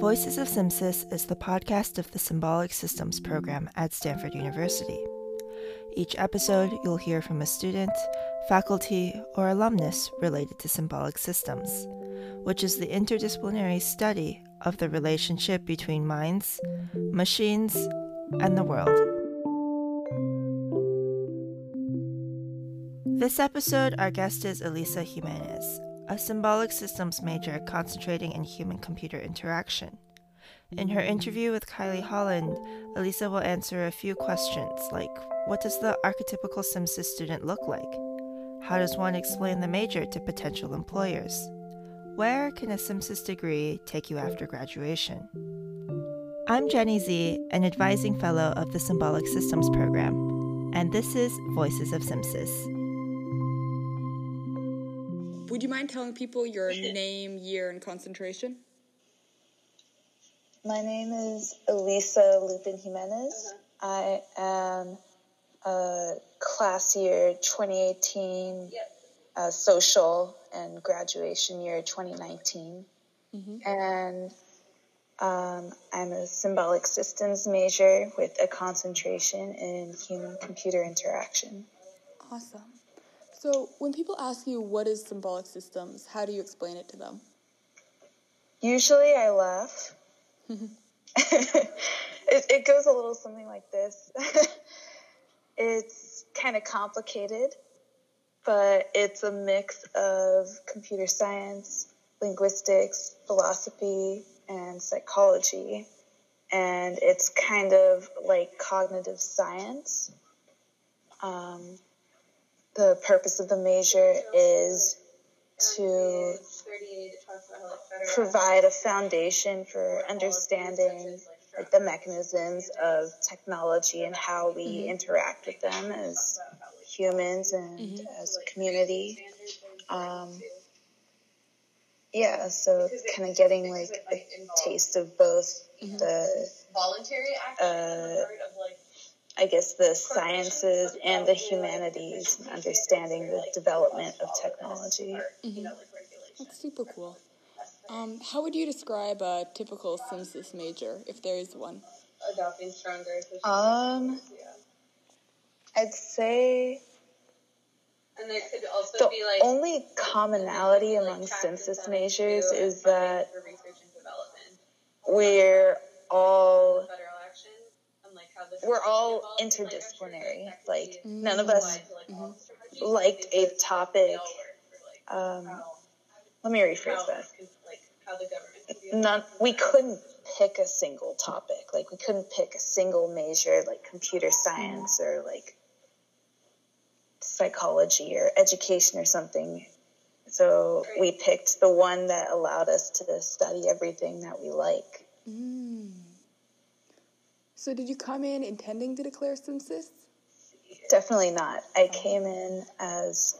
Voices of SimSys is the podcast of the Symbolic Systems program at Stanford University. Each episode, you'll hear from a student, faculty, or alumnus related to symbolic systems, which is the interdisciplinary study of the relationship between minds, machines, and the world. This episode, our guest is Elisa Jimenez, a symbolic systems major concentrating in human computer interaction. In her interview with Kylie Holland, Elisa will answer a few questions like What does the archetypical SimSys student look like? How does one explain the major to potential employers? Where can a SimSys degree take you after graduation? I'm Jenny Z, an advising fellow of the Symbolic Systems program, and this is Voices of SimSys. Mind telling people your name, year, and concentration? My name is Elisa Lupin Jimenez. I am a class year 2018 uh, social and graduation year 2019. And um, I'm a symbolic systems major with a concentration in human computer interaction. Awesome. So, when people ask you what is symbolic systems, how do you explain it to them? Usually I laugh. it, it goes a little something like this. it's kind of complicated, but it's a mix of computer science, linguistics, philosophy, and psychology. And it's kind of like cognitive science. Um, the purpose of the major is to provide a foundation for understanding like the mechanisms of technology and how we interact with them as humans and as a community. Um, yeah, so kind of getting like a taste of both the voluntary action uh, part of like I guess the sciences and the humanities, understanding the development of technology. you know like regulations. That's super cool. Um, how would you describe a typical SimSys major, if there is one? adopting stronger Um. I'd say and there could also the be like the only commonality among SimSys majors is that for research and development we're all federal action and like how this we're all involves, like, I'm sure that interdisciplinary. Like none of us to, like, all strategies. liked a topic. they all work for, like, Um, let me rephrase that. this can- like, how the government can be Not we couldn't pick a single topic. Like we couldn't pick a single major like computer science or like psychology or education or something. So we picked the one that allowed us to study everything that we like. Mm. So, did you come in intending to declare SimSys? Definitely not. I came in as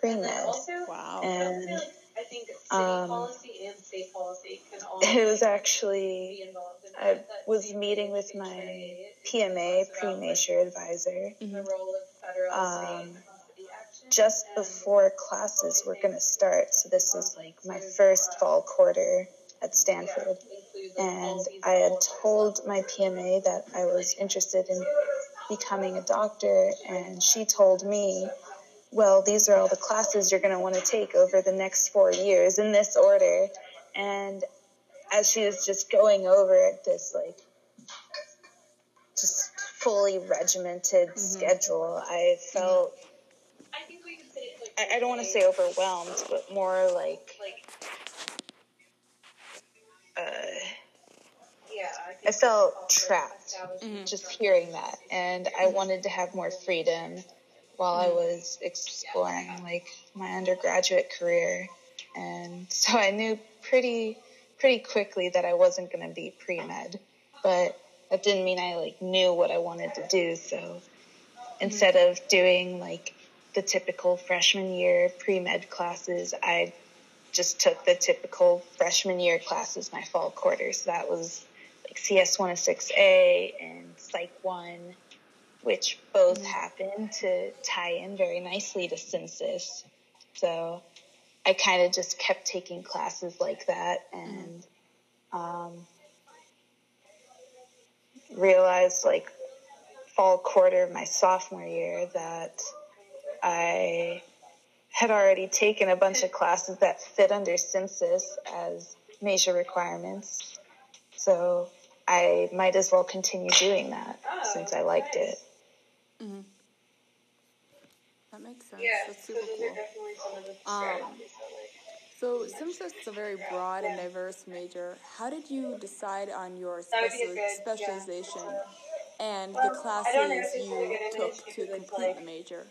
pre And med. also, Wow. I would And like, I think city um, policy and state policy can all it was be actually involved in I that. That was meeting with my PMA talks pre like, major advisor. The role of federal, Um, state, and city action. just before classes were going to start. So this is like my first fall quarter at Stanford. And I had told my PMA that I was interested in becoming a doctor, and she told me, well, these are all the classes you're going to want to take over the next four years in this order. And as she was just going over this, like, just fully regimented mm-hmm. schedule, I mm-hmm. felt I think we could say like I, I don't want to say overwhelmed, but more like like uh, yeah. I, felt trapped establishing just hearing that, and I mm-hmm. wanted to have more freedom while I mm-hmm. was exploring like my undergraduate career, and so I knew pretty pretty quickly that I wasn't going to be pre med, but that didn't mean I like knew what I wanted to do. So instead of doing like the typical freshman year pre med classes, I just took the typical freshman year classes my fall quarter. So that was like CS 106A and Psych 1, which both happen to tie in very nicely to SimSys. So I kind of just kept taking classes like that and um, realized like fall quarter of my sophomore year that I had already taken a bunch of classes that fit under SimSys as major requirements. So I might as well continue doing that Oh, since I liked nice. it. That makes sense. Yeah, That's so super those cool. are definitely some of the Um, strategies that like So, since it's a very broad and diverse major, how did you decide on your That would be a speci- good- yeah. specialization and Well, the classes don't know if it's you really took to complete like- the major?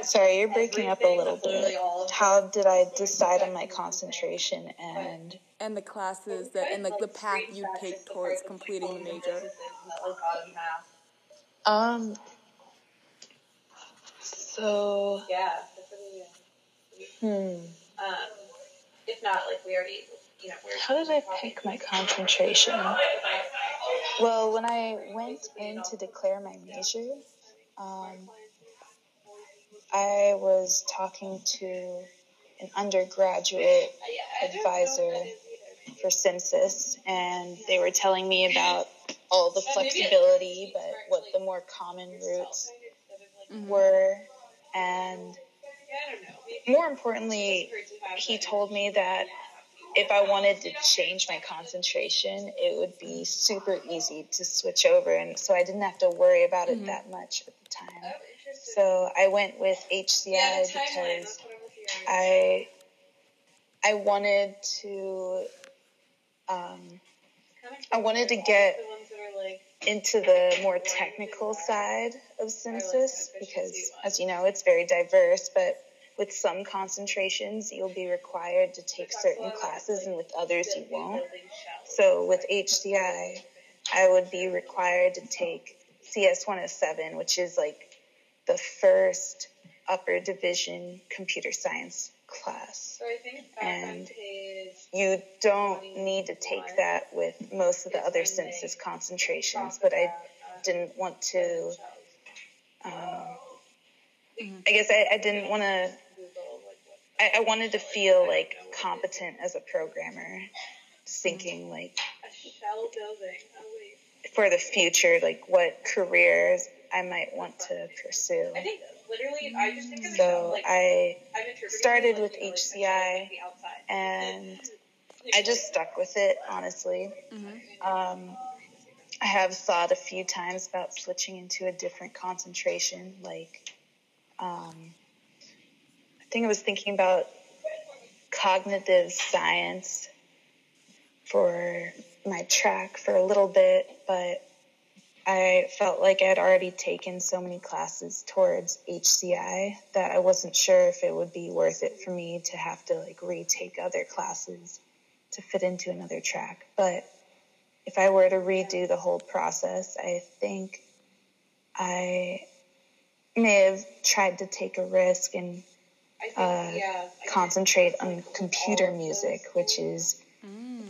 Sorry, you're breaking up a little bit. How did I decide on my concentration and And the classes that and like the path you take towards completing the major. um so Yeah, hmm um, if not, like we already, you know, how did I pick my concentration? Well, when I went in to declare my major, um, I was talking to an undergraduate advisor for SimSys, and they were telling me about all the flexibility, but what the more common routes were, and I don't know. more importantly, he told me that if I wanted to change my concentration, it would be super easy to switch over, and so I didn't have to worry about it mm-hmm. that much at the time. So I went with HCI because I I wanted to um, I wanted to get The ones that are like, into the more technical side of SimSys because, as you know, it's very diverse. But with some concentrations, you'll be required to take certain classes, and with others, you won't. So with HCI, I would be required to take CS 107, which is like the first upper division computer science class. so I think back And. You don't need to take that with most of the other SimSys concentrations, but I didn't want to. Um, I guess I, I didn't want to. I, I wanted to feel like competent as a programmer, thinking like A shell building. Oh for the future, like what careers I might want to pursue. I think literally, I just think of So like I started with like, HCI like the and I just stuck with it, honestly. Um, I have thought a few times about switching into a different concentration. Like, um, I think I was thinking about cognitive science for my track for a little bit, but I felt like I had already taken so many classes towards HCI that I wasn't sure if it would be worth it for me to have to like retake other classes to fit into another track. But if I were to redo the whole process, I think I may have tried to take a risk and I think, uh, yeah. Concentrate on computer music, which is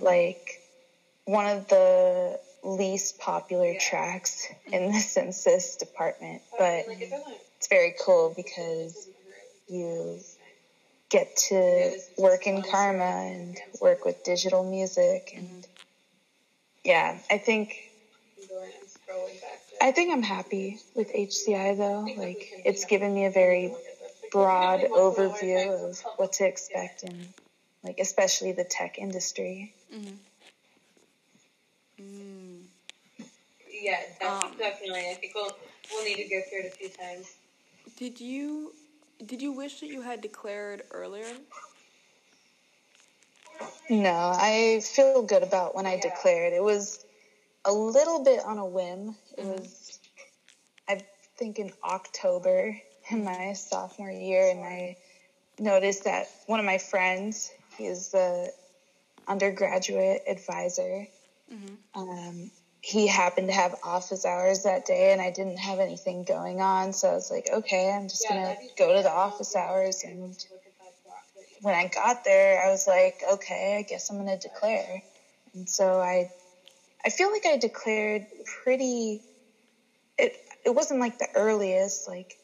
like one of the least popular tracks in the SimSys department. Oh, but it doesn't. it's very cool because you get to work in CCRMA and work with digital music and mm-hmm. yeah i think I'm going, I'm scrolling back to. i think i'm happy with hci though like it's given me a very broad overview of what to expect in like especially the tech industry mm-hmm. Mm-hmm. Yeah, Um, definitely. I think we'll we'll need to go through it a few times. Did you did you wish that you had declared earlier? no i feel good about when i declared it was a little bit on a whim it was i think in october in my sophomore year and i noticed that one of my friends he is the undergraduate advisor um, he happened to have office hours that day and i didn't have anything going on so i was like okay i'm just gonna go to the office hours and when I got there, I was like, okay, I guess I'm gonna declare. And so I, I feel like I declared pretty. It it wasn't like the earliest. Like,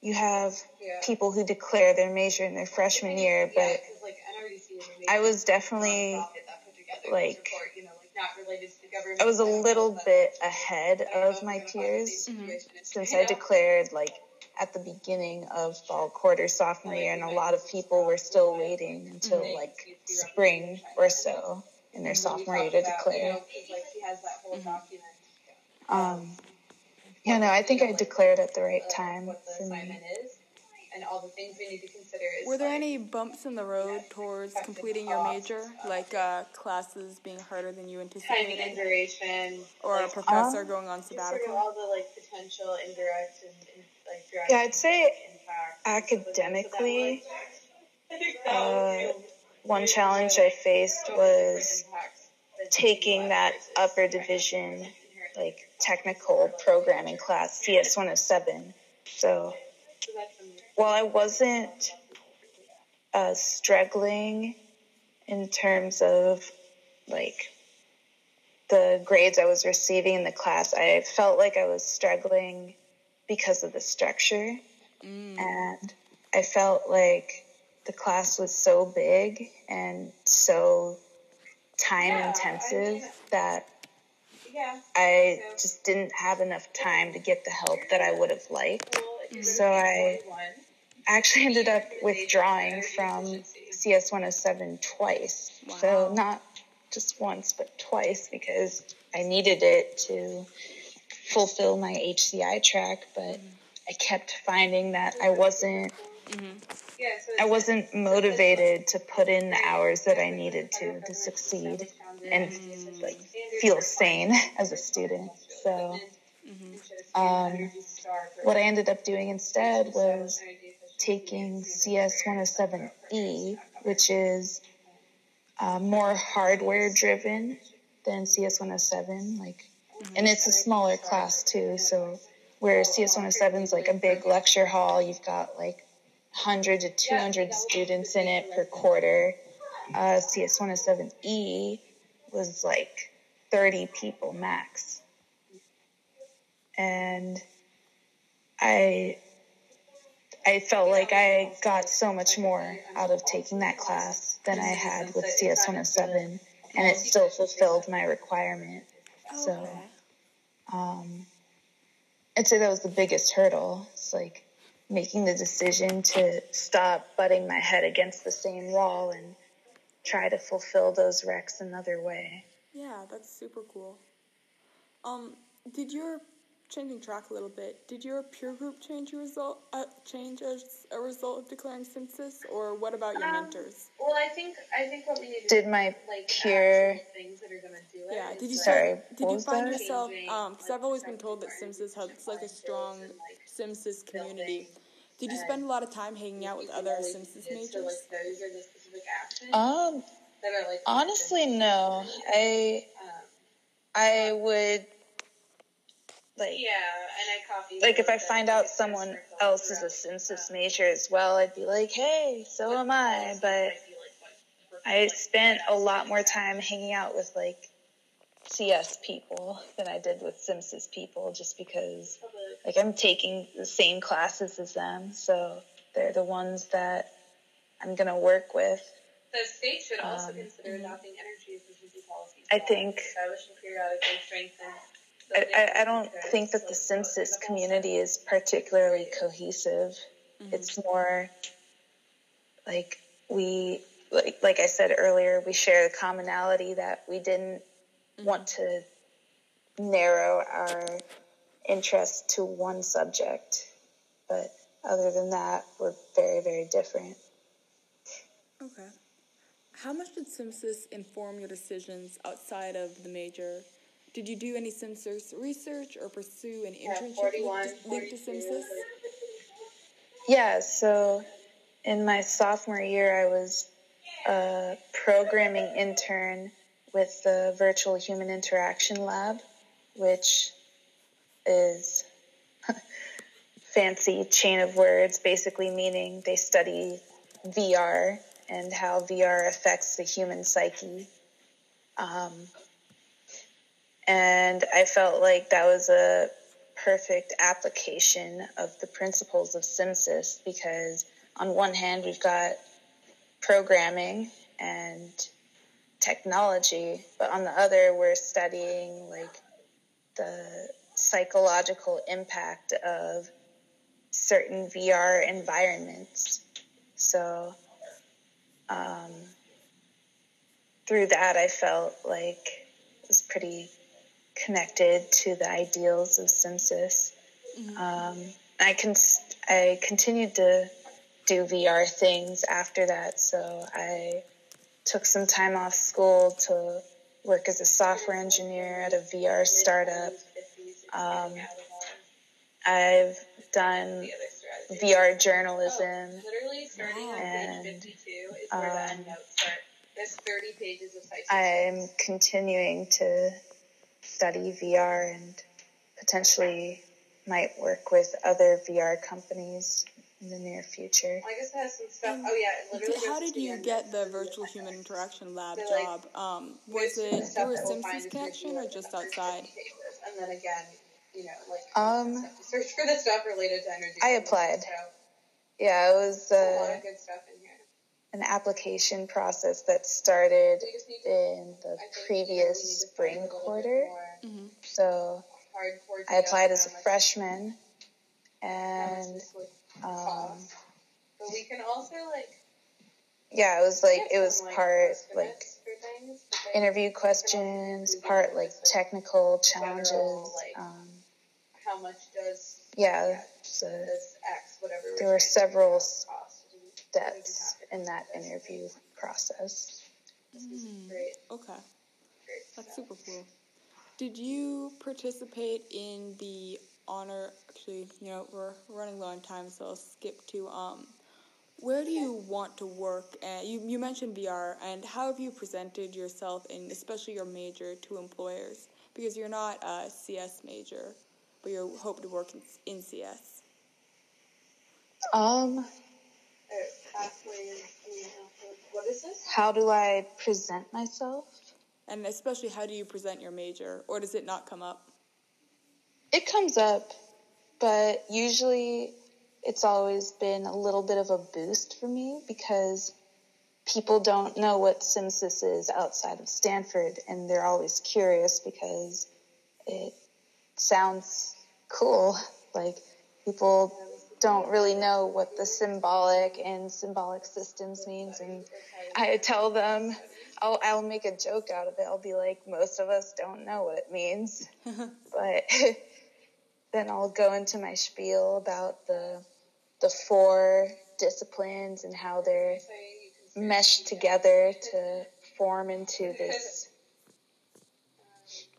you have Yeah. people who declare their major in their freshman year, Yeah, but 'cause, like NRDC is a I was definitely nonprofit that put together this like- report, you know, like not related to I was a little bit ahead of my peers since I declared like at the beginning of fall quarter sophomore year, and a lot of people were still waiting until like spring or so in their sophomore year to declare. Um, yeah, no, I think I declared at the right time for me. And all the things we need to consider is Were there like, any bumps in the road towards completing your major, like uh, classes being harder than you anticipated? timing and anticipated, duration, or a professor Um, going on just sort of sabbatical? all the like potential indirect and, and like direct Yeah, I'd say academically, So uh, one challenge I faced was taking that upper division, like technical programming class, CS 107. So while I wasn't uh, struggling in terms of like the grades I was receiving in the class, I felt like I was struggling because of the structure. And I felt like the class was so big and so time intensive that yeah. I just didn't have enough time to get the help that I would have liked. So I actually ended up withdrawing from CS 107 twice. So not just once, but twice because I needed it to fulfill my HCI track, but I kept finding that I wasn't mm-hmm. Yeah, so I wasn't motivated to put in the hours that I needed to to succeed and mm-hmm. like feel sane as a student. So mm-hmm. um, what I ended up doing instead was taking CS 107E, which is uh, more hardware driven than CS 107. Like, and it's a smaller class too. So where CS 107 is like a big lecture hall, you've got like 100 to 200 students in it per quarter. Uh, CS 107E was like 30 people max. And I I felt like I got so much more out of taking that class than I had with CS 107 and it still fulfilled my requirement. So um, I'd say that was the biggest hurdle. It's like making the decision to stop butting my head against the same wall and try to fulfill those recs another way. Yeah, that's super cool. Um, did your changing track a little bit? Did your peer group change your result? Uh, change as a result of declaring SimSys, or what about your Um, mentors? Well, I think I think what we need to Did do my is, like peer- things that are gonna do it. Yeah, did you like, Sorry, start, did you find that? yourself? Um, because I've always been told that Simsys has like a strong Simsys community. Did you spend a lot of time hanging out with other like, Simsys So majors? like those are the specific actions Um, that are like honestly, no. I Um, I would like yeah, and I copy. like if I find out someone else is a um, major as well, I'd be like, hey, so am I. But I spent a lot more time hanging out with like CS people than I did with Simsys people just because like I'm taking the same classes as them, so they're the ones that I'm gonna work with. The state should also Um, consider adopting energy efficiency policies. I think- establish and periodically strengthen. I, I, don't think that the SimSys community is particularly cohesive. Mm-hmm. It's more like we, like, like I said earlier, we share a commonality that we didn't mm-hmm. want to narrow our interest to one subject. But other than that, we're very, very different. Okay. How much did Simsys inform your decisions outside of the major? Did you do any Simsys research or pursue an Yeah, internship 41, linked to, linked to 42, Simsys? Yeah, so in my sophomore year, I was a programming intern with the Virtual Human Interaction Lab, which is fancy chain of words, basically meaning they study VR and how VR affects the human psyche. Um, and I felt like that was a perfect application of the principles of Simsys because on one hand we've got programming and technology, but on the other, we're studying like the psychological impact of certain VR environments. So, um, through that, I felt like it was pretty connected to the ideals of Simsys. Mm-hmm. Um, I can I continued to do VR things after that, so I took some time off school to work as a software engineer at a VR startup. Um, I've done VR journalism. and, um, I'm continuing to study VR and potentially might work with other VR companies in the near future. I guess it has some stuff. oh yeah, literally. How did you get the virtual human interaction lab job? Um, was it through a Simsys connection or just outside? And then again, you know, like um, search for the stuff related to energy. I applied. So, yeah, it was uh, a lot of good stuff in here. An application process that started in the previous spring quarter. Mm-hmm. So I applied as a freshman, and um, but we can also like. Yeah, it was like it was part like interview questions, part like technical challenges. Like um, how much does yeah, so there were several steps in that interview process. Mm, okay, that's super cool. Did you participate in the honor? Actually, you know, we're running low on time, so I'll skip to um, where do you want to work? Uh, you, you mentioned VR, and how have you presented yourself, and especially your major, to employers? Because you're not a CS major, but you hope to work in, in CS. Um, what is this? How do I present myself? And especially, how do you present your major, or does it not come up? It comes up, but usually it's always been a little bit of a boost for me because people don't know what Simsys is outside of Stanford, and they're always curious because it sounds cool. Like people don't really know what the symbolic and symbolic systems means, and I tell them I'll, I'll make a joke out of it. I'll be like, most of us don't know what it means. but then I'll go into my spiel about the, the four disciplines and how they're meshed together to form into this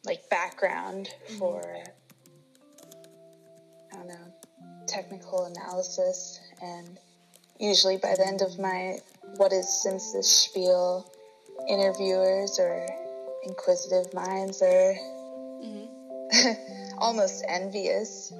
like background mm-hmm. for I don't know technical analysis and usually by the end of my what is Simsys spiel interviewers or inquisitive minds are mm-hmm. almost envious